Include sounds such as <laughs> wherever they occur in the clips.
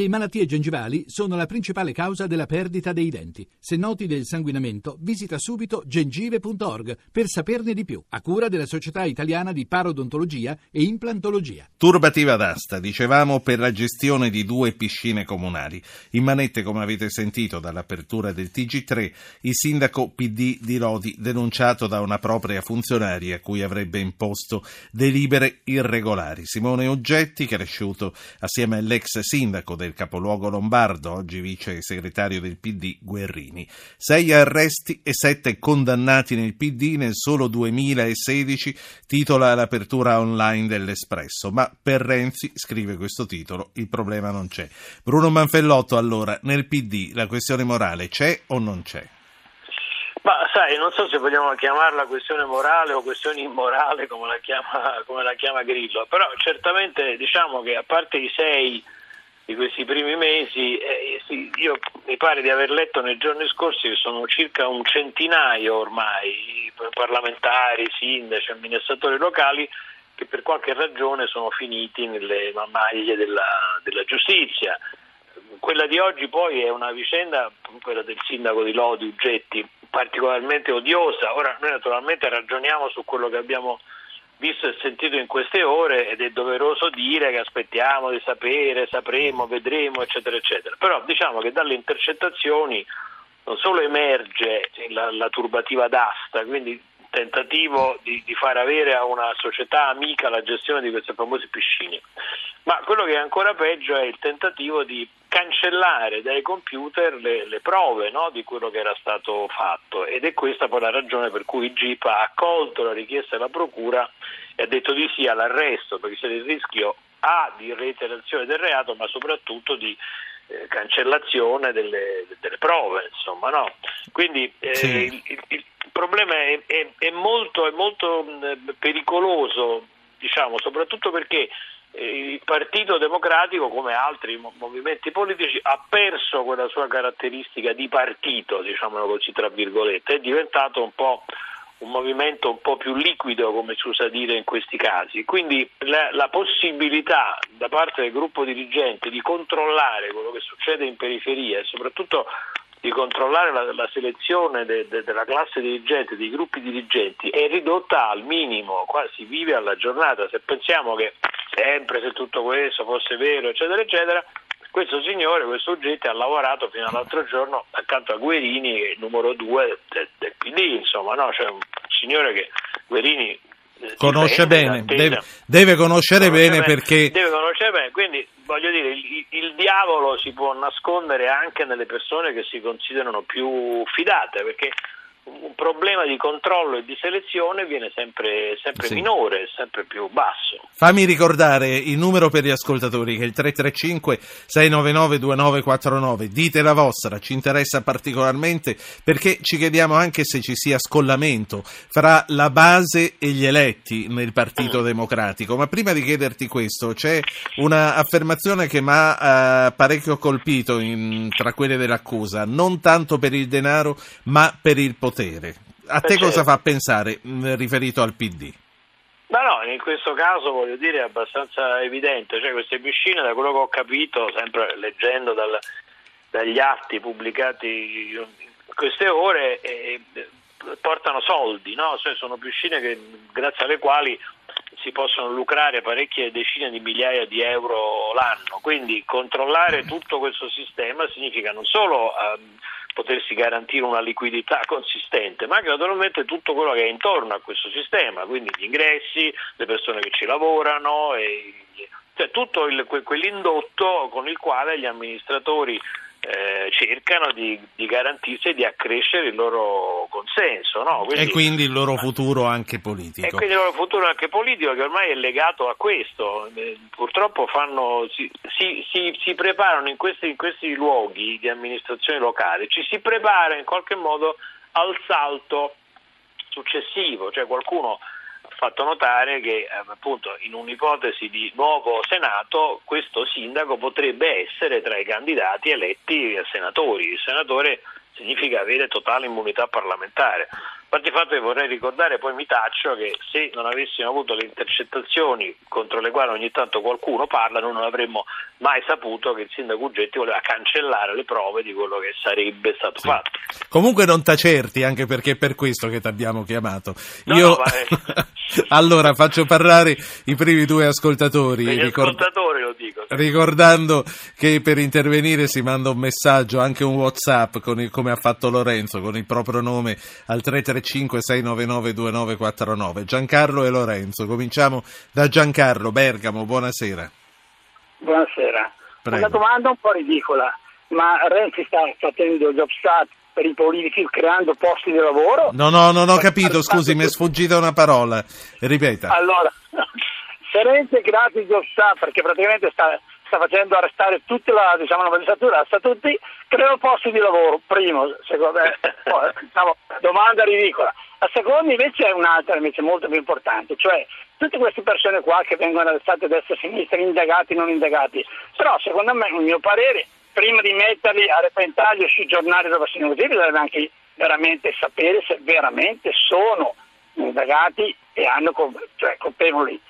Le malattie gengivali sono la principale causa della perdita dei denti. Se noti del sanguinamento, visita subito gengive.org per saperne di più, a cura della Società Italiana di Parodontologia e Implantologia. Turbativa d'asta, dicevamo, per la gestione di due piscine comunali. In manette, come avete sentito dall'apertura del TG3, il sindaco PD di Lodi denunciato da una propria funzionaria a cui avrebbe imposto delibere irregolari. Simone Oggetti, cresciuto assieme all'ex sindaco del del capoluogo lombardo, oggi vice segretario del PD Guerrini. Sei arresti e sette condannati nel PD nel solo 2016, titola l'apertura online dell'Espresso. Ma per Renzi, scrive questo titolo, il problema non c'è. Bruno Manfellotto, allora, nel PD la questione morale c'è o non c'è? Ma sai, non so se vogliamo chiamarla questione morale o questione immorale come la chiama, come la chiama Grillo, però certamente diciamo che a parte i sei di questi primi mesi, eh, sì, io mi pare di aver letto nei giorni scorsi che sono circa un centinaio ormai parlamentari, sindaci, amministratori locali che per qualche ragione sono finiti nelle maglie della, della giustizia. Quella di oggi poi è una vicenda, quella del sindaco di Lodi, Uggetti, particolarmente odiosa. Ora noi naturalmente ragioniamo su quello che abbiamo visto e sentito in queste ore ed è doveroso dire che aspettiamo di sapere, sapremo, vedremo, eccetera, eccetera. Però diciamo che dalle intercettazioni non solo emerge la, la turbativa d'asta, quindi tentativo di, di, far avere a una società amica la gestione di queste famose piscine, ma quello che è ancora peggio è il tentativo di cancellare dai computer le, le prove no, di quello che era stato fatto. Ed è questa poi la ragione per cui GIP ha accolto la richiesta della Procura e ha detto di sì all'arresto perché c'è il rischio A di reiterazione del reato ma soprattutto di eh, cancellazione delle, delle, prove. Insomma, no? Quindi eh, sì. il, il, il, problema è, è, è molto, è molto mh, pericoloso, diciamo, soprattutto perché eh, il Partito Democratico, come altri movimenti politici, ha perso quella sua caratteristica di partito, diciamolo così tra virgolette, è diventato un po' un movimento un po' più liquido, come si usa dire in questi casi. Quindi la, la possibilità da parte del gruppo dirigente di controllare quello che succede in periferia e soprattutto di controllare la, la selezione de, de, della classe dirigente, dei gruppi dirigenti, è ridotta al minimo, qua si vive alla giornata. Se pensiamo che sempre se tutto questo fosse vero, eccetera, eccetera, questo signore, questo oggetto ha lavorato fino all'altro giorno accanto a Guerini, che è il numero due del, del PD, insomma, no? cioè un signore che Guerini eh, conosce bene, deve, deve, conoscere conosce bene, bene, perché... Deve conoscere bene, quindi voglio dire, il, il, diavolo si può nascondere anche nelle persone che si considerano più fidate, perché un problema di controllo e di selezione viene sempre, sempre sì. minore, sempre più basso. Fammi ricordare il numero per gli ascoltatori che è il 335-699-2949. Dite la vostra, ci interessa particolarmente perché ci chiediamo anche se ci sia scollamento fra la base e gli eletti nel Partito mm. Democratico. Ma prima di chiederti questo, c'è un'affermazione che mi ha uh, parecchio colpito in, tra quelle dell'accusa, non tanto per il denaro ma per il potere potere. A te cosa fa pensare mm, riferito al PD? Ma no, in questo caso voglio dire è abbastanza evidente, cioè queste piscine da quello che ho capito, sempre leggendo dal, dagli atti pubblicati in queste ore, eh, portano soldi, no? cioè, sono piscine che, grazie alle quali si possono lucrare parecchie decine di migliaia di euro l'anno, quindi controllare tutto questo sistema significa non solo... Eh, potersi garantire una liquidità consistente, ma anche naturalmente tutto quello che è intorno a questo sistema, quindi gli ingressi, le persone che ci lavorano, e, cioè tutto il, quell'indotto con il quale gli amministratori eh, cercano di, di, garantirsi e di accrescere il loro consenso. No? Quindi, e quindi il loro futuro anche politico. E quindi il loro futuro anche politico che ormai è legato a questo. Eh, purtroppo fanno, si, si, si, si, preparano in questi, in questi luoghi di amministrazione locale, ci si prepara in qualche modo al salto successivo, cioè qualcuno fatto notare che eh, appunto in un'ipotesi di nuovo Senato questo sindaco potrebbe essere tra i candidati eletti a senatori. Il senatore significa avere totale immunità parlamentare. Il fatto che vorrei ricordare, poi mi taccio, che se non avessimo avuto le intercettazioni contro le quali ogni tanto qualcuno parla, noi non avremmo mai saputo che il sindaco Ugetti voleva cancellare le prove di quello che sarebbe stato sì. fatto. Comunque non tacerti, anche perché è per questo che ti abbiamo chiamato. No, Io... no, allora faccio parlare i primi due ascoltatori. Gli ricord... ascoltatori lo dico. Sì. Ricordando che per intervenire si manda un messaggio, anche un WhatsApp, il, come ha fatto Lorenzo, con il proprio nome al 333 335 699 2949. Giancarlo e Lorenzo. Cominciamo da Giancarlo Bergamo, buonasera. Buonasera. Prego. Una domanda un po' ridicola, ma Renzi sta facendo job start per i politici creando posti di lavoro? No, no, non ho capito, scusi, mi è sfuggita una parola. Ripeta. Allora, <laughs> se Renzi gratis start perché praticamente sta sta facendo arrestare tutta la, diciamo, la magistratura, sta tutti, creano posti di lavoro, primo, secondo <laughs> me, diciamo, domanda ridicola. La seconda invece è un'altra, invece molto più importante, cioè tutte queste persone qua che vengono arrestate a destra e a sinistra, indagati, non indagati, però secondo me, il mio parere, prima di metterli a repentaglio sui giornali dove sono così, bisogna anche veramente sapere se veramente sono indagati e hanno cioè, colpevoli.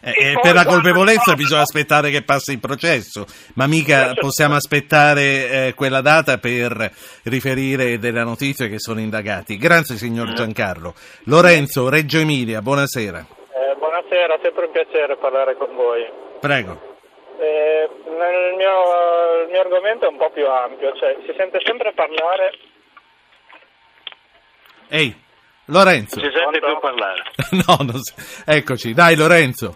Eh, eh per la colpevolezza bisogna aspettare che passi il processo, ma mica possiamo aspettare eh, quella data per riferire delle notizie che sono indagati. Grazie signor Giancarlo. Lorenzo, Reggio Emilia, buonasera. Eh, buonasera, sempre un piacere parlare con voi. Prego. Eh, il mio, il mio argomento è un po' più ampio, cioè si sente sempre parlare... Ehi, Lorenzo. Non si sente più parlare. <laughs> no, non si... eccoci, dai Lorenzo.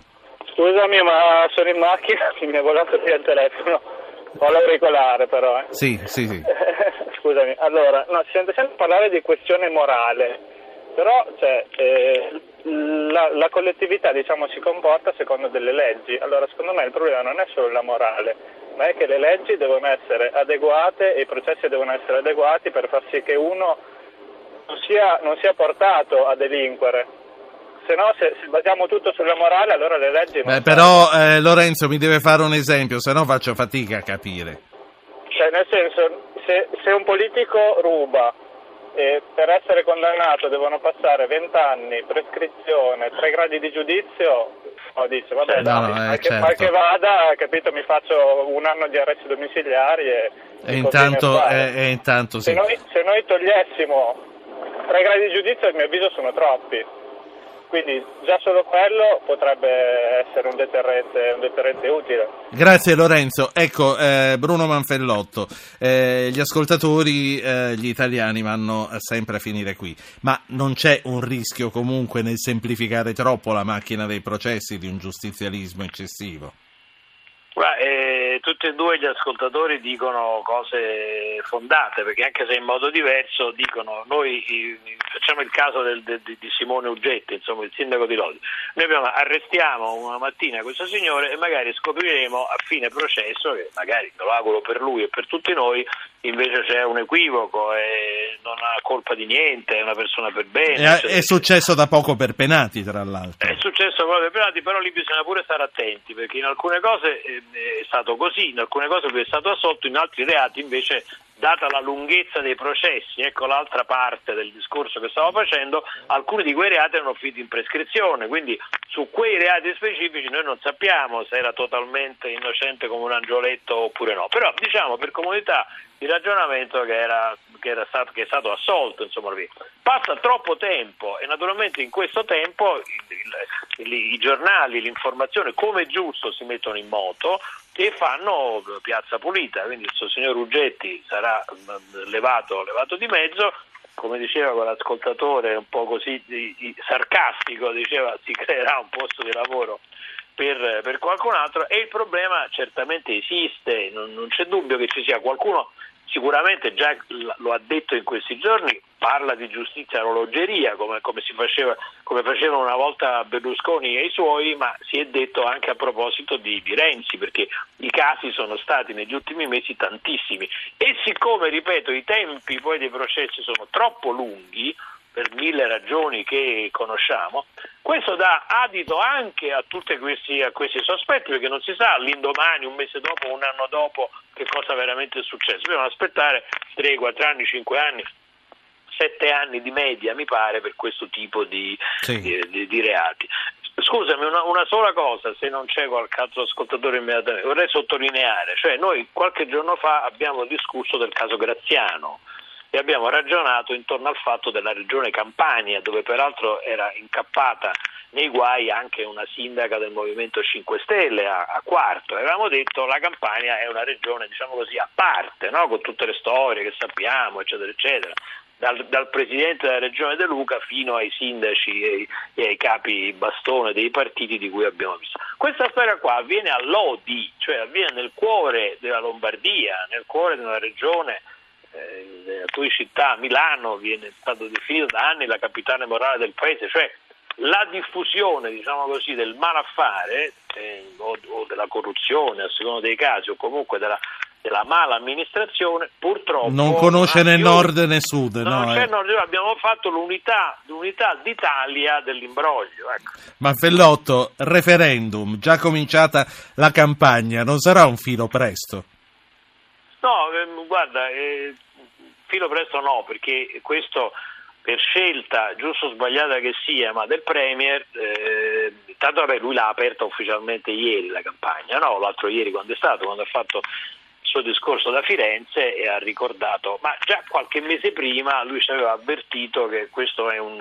Scusami, ma sono in macchina, <laughs> mi è volato via il telefono. Ho l'auricolare però. Eh. Sì, sì, sì. <laughs> Scusami, allora, no, si sente sempre parlare di questione morale, però cioè, eh, la, la, collettività diciamo, si comporta secondo delle leggi. Allora, secondo me il problema non è solo la morale, ma è che le leggi devono essere adeguate e i processi devono essere adeguati per far sì che uno non sia, non sia portato a delinquere. Se no se, se, basiamo tutto sulla morale allora le leggi non Beh, però eh, Lorenzo mi deve fare un esempio se no faccio fatica a capire. Cioè nel senso se, se un politico ruba e per essere condannato devono passare 20 anni, prescrizione, 3 gradi di giudizio, no, dice vabbè no, dai, no, eh, certo. che, che, vada, capito, mi faccio un anno di arresti domiciliari e, e intanto, e, e intanto sì. se, noi, se noi togliessimo 3 gradi di giudizio a mio avviso sono troppi quindi già solo quello potrebbe essere un deterrente, un deterrente utile. Grazie Lorenzo. Ecco, eh, Bruno Manfellotto, eh, gli ascoltatori, eh, gli italiani vanno sempre a finire qui, ma non c'è un rischio comunque nel semplificare troppo la macchina dei processi di un giustizialismo eccessivo? Beh, eh, tutti e due gli ascoltatori dicono cose fondate, perché anche se in modo diverso dicono, noi facciamo il caso del, de, di Simone Uggetti, insomma il sindaco di Lodi, noi abbiamo, arrestiamo una mattina questo signore e magari scopriremo a fine processo, che magari me lo auguro per lui e per tutti noi, invece c'è un equivoco e non ha colpa di niente, è una persona per bene. È, cioè, è successo da poco per Penati, tra l'altro. È successo proprio per Penati, però lì bisogna pure stare attenti, perché in alcune cose eh, è stato così, in alcune cose lui è stato assolto, in altri reati invece data la lunghezza dei processi, ecco l'altra parte del discorso che stavo facendo, alcuni di quei reati erano finiti in prescrizione, quindi su quei reati specifici noi non sappiamo se era totalmente innocente come un angioletto oppure no, però diciamo per comunità di ragionamento che, era, che, era stato, che è stato assolto, insomma, passa troppo tempo e naturalmente in questo tempo il, il, i giornali, l'informazione come giusto si mettono in moto, e fanno piazza pulita, quindi il suo signor Uggetti sarà mm, levato, levato di mezzo, come diceva quell'ascoltatore un po' così di, di, sarcastico, diceva si creerà un posto di lavoro per, per, qualcun altro. E il problema certamente esiste, non, non c'è dubbio che ci sia qualcuno sicuramente già lo ha detto in questi giorni, parla di giustizia orologeria come, come, faceva, come facevano una volta Berlusconi e i suoi, ma si è detto anche a proposito di, di, Renzi, perché i casi sono stati negli ultimi mesi tantissimi. E siccome, ripeto, i tempi poi dei processi sono troppo lunghi, per mille ragioni che conosciamo, Questo dà adito anche a tutti questi, a questi sospetti perché non si sa l'indomani, un mese dopo, un anno dopo che cosa veramente è successo. Dobbiamo aspettare 3, 4 anni, 5 anni sette anni di media, mi pare, per questo tipo di, sì. di, di, di reati. Scusami, una, una, sola cosa, se non c'è qualche altro ascoltatore immediatamente, vorrei sottolineare, cioè noi qualche giorno fa abbiamo discusso del caso Graziano e abbiamo ragionato intorno al fatto della regione Campania, dove peraltro era incappata nei guai anche una sindaca del Movimento 5 Stelle a, a Quarto. Avevamo detto che la Campania è una regione, diciamo così, a parte, no? con tutte le storie che sappiamo, eccetera, eccetera dal, dal, Presidente della Regione De Luca fino ai sindaci e, e, ai capi bastone dei partiti di cui abbiamo visto. Questa storia qua avviene a Lodi, cioè avviene nel cuore della Lombardia, nel cuore di una regione eh, della tua città, Milano, viene stato definito da anni la capitale morale del paese, cioè la diffusione diciamo così, del malaffare eh, o, o, della corruzione a seconda dei casi o comunque della della mala amministrazione purtroppo non conosce né nord né sud no, c'è eh. nord, abbiamo fatto l'unità, l'unità d'Italia dell'imbroglio ecco. ma Fellotto referendum già cominciata la campagna non sarà un filo presto no eh, guarda eh, filo presto no perché questo per scelta giusto o sbagliata che sia ma del Premier eh, tanto vabbè lui l'ha aperta ufficialmente ieri la campagna no? l'altro ieri quando è stato quando ha fatto suo discorso da Firenze e ha ricordato, ma già qualche mese prima lui ci aveva avvertito che questo è un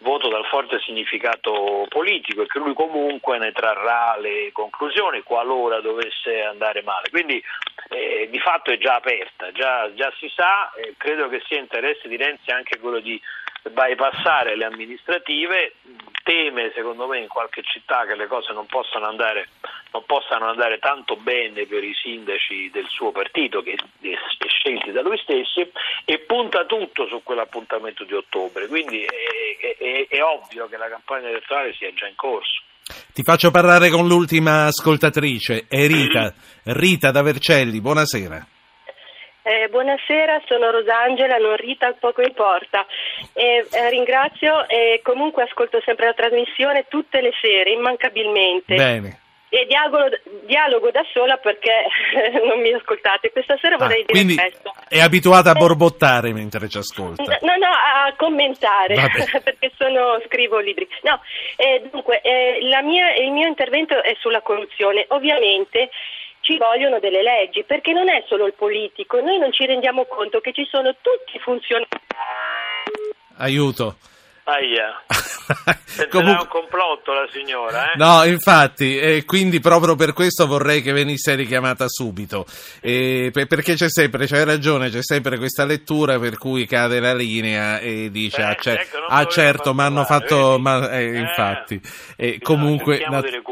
voto dal forte significato politico e che lui comunque ne trarrà le conclusioni qualora dovesse andare male. Quindi eh, di fatto è già aperta, già, già si sa, eh, credo che sia interesse di Renzi anche quello di bypassare le amministrative, teme secondo me in qualche città che le cose non possano andare, non possano andare tanto bene per i sindaci del suo partito che è scelti da lui stesso e punta tutto su quell'appuntamento di ottobre, quindi è, è, è ovvio che la campagna elettorale sia già in corso. Ti faccio parlare con l'ultima ascoltatrice, è Rita, Rita da Vercelli, buonasera. Eh, buonasera, sono Rosangela, non Rita, poco importa. Eh, eh, ringrazio e comunque ascolto sempre la trasmissione tutte le sere, immancabilmente. Bene. E dialogo, dialogo da sola perché <laughs> non mi ascoltate. Questa sera vorrei ah, dire questo. È abituata a borbottare mentre ci ascolta? No, no, a commentare <laughs> perché sono, scrivo libri. No, eh, dunque, eh, mia, il mio intervento è sulla corruzione. Ovviamente ci vogliono delle leggi, perché non è solo il politico, noi non ci rendiamo conto che ci sono tutti i funzionari. Aiuto. Aia. <laughs> Comunque... un complotto la signora, eh? No, infatti, e quindi proprio per questo vorrei che venisse richiamata subito, e perché c'è sempre, c'hai ragione, c'è sempre questa lettura per cui cade la linea e dice, eh, ah, cer- ecco, ah certo, ma hanno fatto, ma, eh, infatti, e comunque, nat-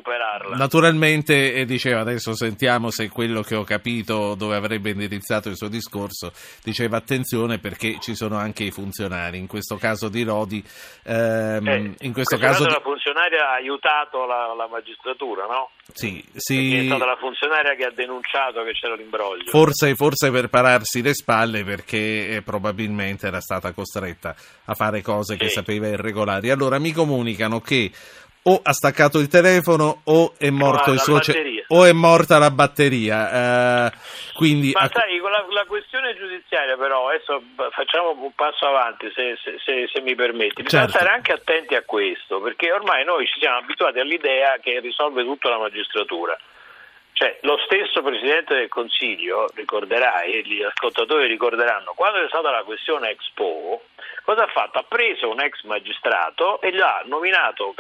naturalmente, e diceva, adesso sentiamo se quello che ho capito dove avrebbe indirizzato il suo discorso, diceva attenzione perché ci sono anche i funzionari, in questo caso di Rodi, ehm, eh, in questo caso... La funzionaria ha aiutato la, la magistratura, no? Sì, sì. è stata la funzionaria che ha denunciato che c'era l'imbroglio. Forse, forse per pararsi le spalle perché eh, probabilmente era stata costretta a fare cose sì. che sapeva irregolari. Allora mi comunicano che o ha staccato il telefono o è morto il suo ce- o è morta la batteria. Uh, quindi Ma sai, la, la, questione giudiziaria però, adesso facciamo un passo avanti se, se, se, se mi permetti, bisogna certo. stare anche attenti a questo, perché ormai noi ci siamo abituati all'idea che risolve tutto la magistratura. Cioè, lo stesso Presidente del Consiglio, ricorderai, e gli ascoltatori ricorderanno, quando è stata la questione Expo, cosa ha fatto? Ha preso un ex magistrato e l'ha nominato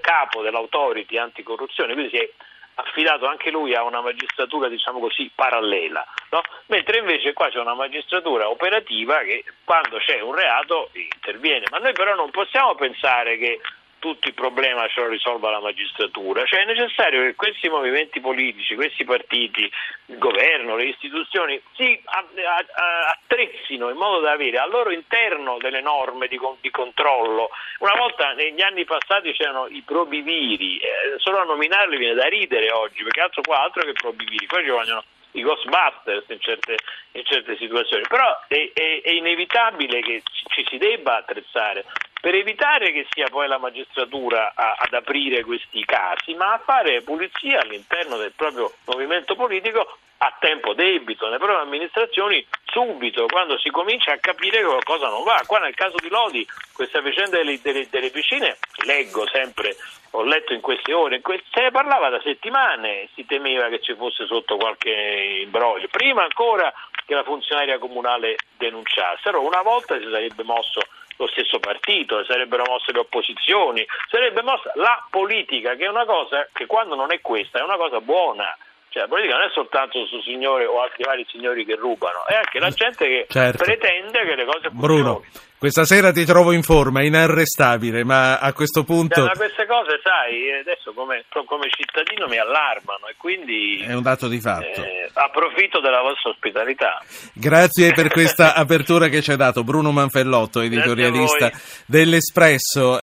capo dell'autority anticorruzione, quindi si è affidato anche lui a una magistratura, diciamo così, parallela, no? mentre invece qua c'è una magistratura operativa che quando c'è un reato interviene. Ma noi però non possiamo pensare che tutto il problema ce lo risolva la magistratura, cioè è necessario che questi movimenti politici, questi partiti, il governo, le istituzioni si attrezzino in modo da avere al loro interno delle norme di, di controllo. Una volta negli anni passati c'erano i probiviri, eh, solo a nominarli viene da ridere oggi, perché altro qua altro che probiviri, poi ci vogliono i Ghostbusters in certe, in certe situazioni, però è, è, è, inevitabile che ci si debba attrezzare per evitare che sia poi la magistratura a, ad aprire questi casi, ma a fare pulizia all'interno del proprio movimento politico a tempo debito, nelle proprie amministrazioni subito, quando si comincia a capire che qualcosa non va. Qua nel caso di Lodi, questa vicenda delle, delle, delle piscine, leggo sempre, ho letto in queste ore, in queste, se ne parlava da settimane, si temeva che ci fosse sotto qualche imbroglio, prima ancora che la funzionaria comunale denunciasse, allora una volta si sarebbe mosso lo stesso partito, sarebbero mosse le opposizioni, sarebbe mossa la politica, che è una cosa che quando non è questa è una cosa buona. Cioè, la politica non è soltanto su signore o altri vari signori che rubano, è anche la gente che certo. pretende che le cose funzionino. Bruno, questa sera ti trovo in forma, inarrestabile, ma a questo punto... Cioè, ma queste cose, sai, adesso come, come, cittadino mi allarmano e quindi... È un dato di fatto. Eh, approfitto della vostra ospitalità. Grazie per questa <laughs> apertura che ci ha dato Bruno Manfellotto, editorialista dell'Espresso.